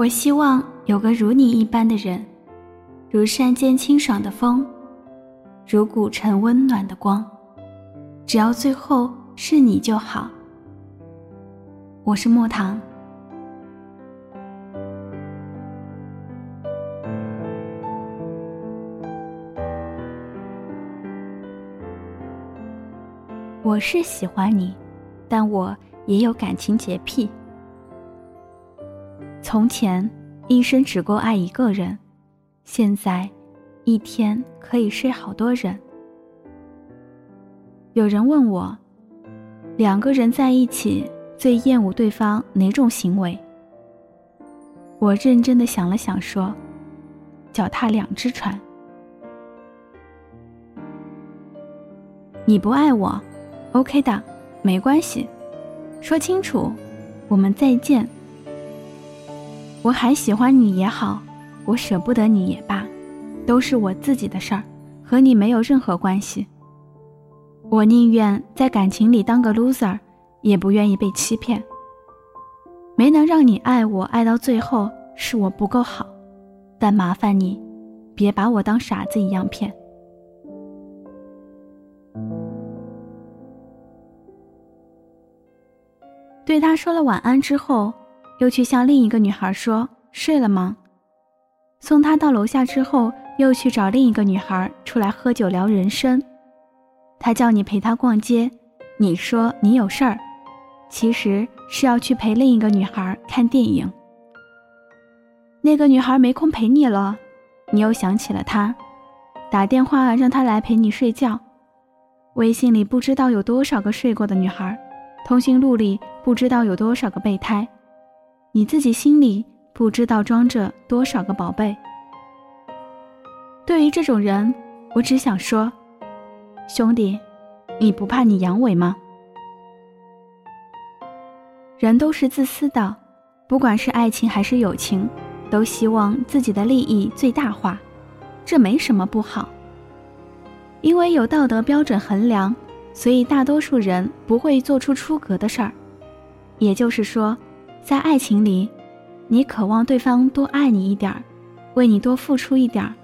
我希望有个如你一般的人，如山间清爽的风，如古城温暖的光。只要最后是你就好。我是莫糖。我是喜欢你，但我也有感情洁癖。从前一生只够爱一个人，现在一天可以睡好多人。有人问我，两个人在一起最厌恶对方哪种行为？我认真的想了想，说：脚踏两只船。你不爱我，OK 的，没关系，说清楚，我们再见。我还喜欢你也好，我舍不得你也罢，都是我自己的事儿，和你没有任何关系。我宁愿在感情里当个 loser，也不愿意被欺骗。没能让你爱我爱到最后，是我不够好，但麻烦你，别把我当傻子一样骗。对他说了晚安之后。又去向另一个女孩说：“睡了吗？”送她到楼下之后，又去找另一个女孩出来喝酒聊人生。他叫你陪他逛街，你说你有事儿，其实是要去陪另一个女孩看电影。那个女孩没空陪你了，你又想起了她，打电话让她来陪你睡觉。微信里不知道有多少个睡过的女孩，通讯录里不知道有多少个备胎。你自己心里不知道装着多少个宝贝。对于这种人，我只想说，兄弟，你不怕你阳痿吗？人都是自私的，不管是爱情还是友情，都希望自己的利益最大化，这没什么不好。因为有道德标准衡量，所以大多数人不会做出出格的事儿。也就是说。在爱情里，你渴望对方多爱你一点儿，为你多付出一点儿，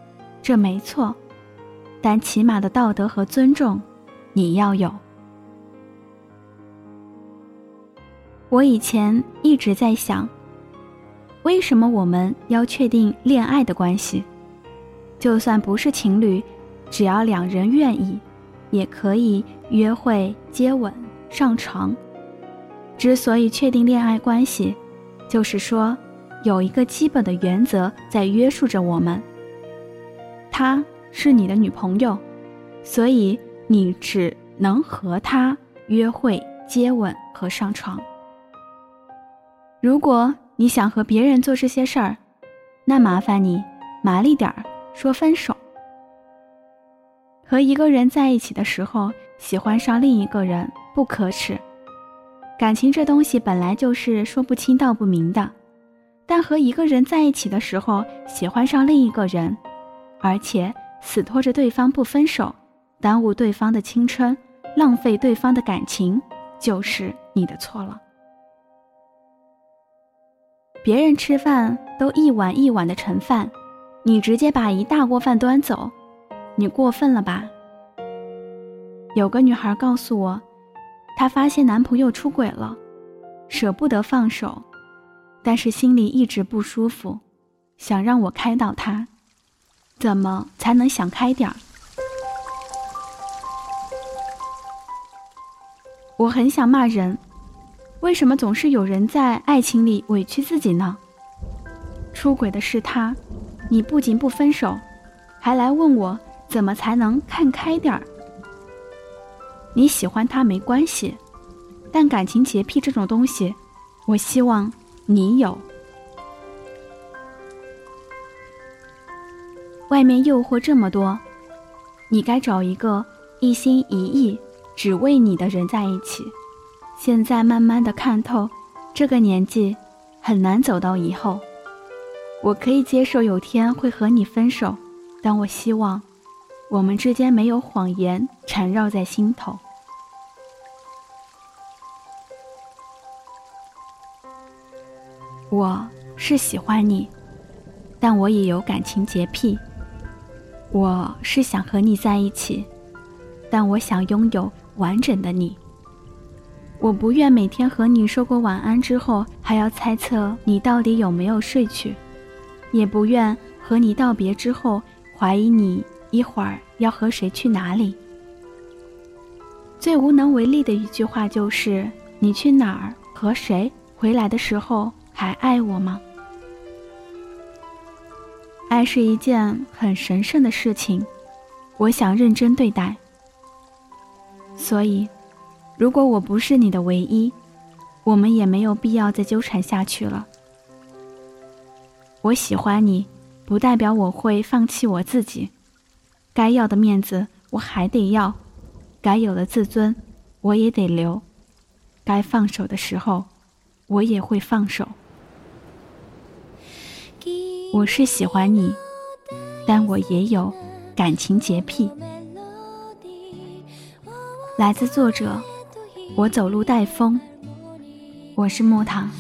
这没错。但起码的道德和尊重，你要有。我以前一直在想，为什么我们要确定恋爱的关系？就算不是情侣，只要两人愿意，也可以约会、接吻、上床。之所以确定恋爱关系，就是说有一个基本的原则在约束着我们。她是你的女朋友，所以你只能和她约会、接吻和上床。如果你想和别人做这些事儿，那麻烦你麻利点儿说分手。和一个人在一起的时候，喜欢上另一个人不可耻。感情这东西本来就是说不清道不明的，但和一个人在一起的时候，喜欢上另一个人，而且死拖着对方不分手，耽误对方的青春，浪费对方的感情，就是你的错了。别人吃饭都一碗一碗的盛饭，你直接把一大锅饭端走，你过分了吧？有个女孩告诉我。她发现男朋友出轨了，舍不得放手，但是心里一直不舒服，想让我开导她，怎么才能想开点儿？我很想骂人，为什么总是有人在爱情里委屈自己呢？出轨的是他，你不仅不分手，还来问我怎么才能看开点儿？你喜欢他没关系，但感情洁癖这种东西，我希望你有。外面诱惑这么多，你该找一个一心一意只为你的人在一起。现在慢慢的看透，这个年纪很难走到以后。我可以接受有天会和你分手，但我希望我们之间没有谎言缠绕在心头。我是喜欢你，但我也有感情洁癖。我是想和你在一起，但我想拥有完整的你。我不愿每天和你说过晚安之后，还要猜测你到底有没有睡去，也不愿和你道别之后，怀疑你一会儿要和谁去哪里。最无能为力的一句话就是：你去哪儿和谁？回来的时候还爱我吗？爱是一件很神圣的事情，我想认真对待。所以。如果我不是你的唯一，我们也没有必要再纠缠下去了。我喜欢你，不代表我会放弃我自己。该要的面子我还得要，该有的自尊我也得留。该放手的时候，我也会放手。我是喜欢你，但我也有感情洁癖。来自作者，我走路带风，我是木糖。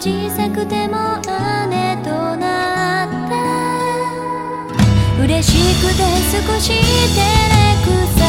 小さくても姉となった。嬉しくて少し照れくさ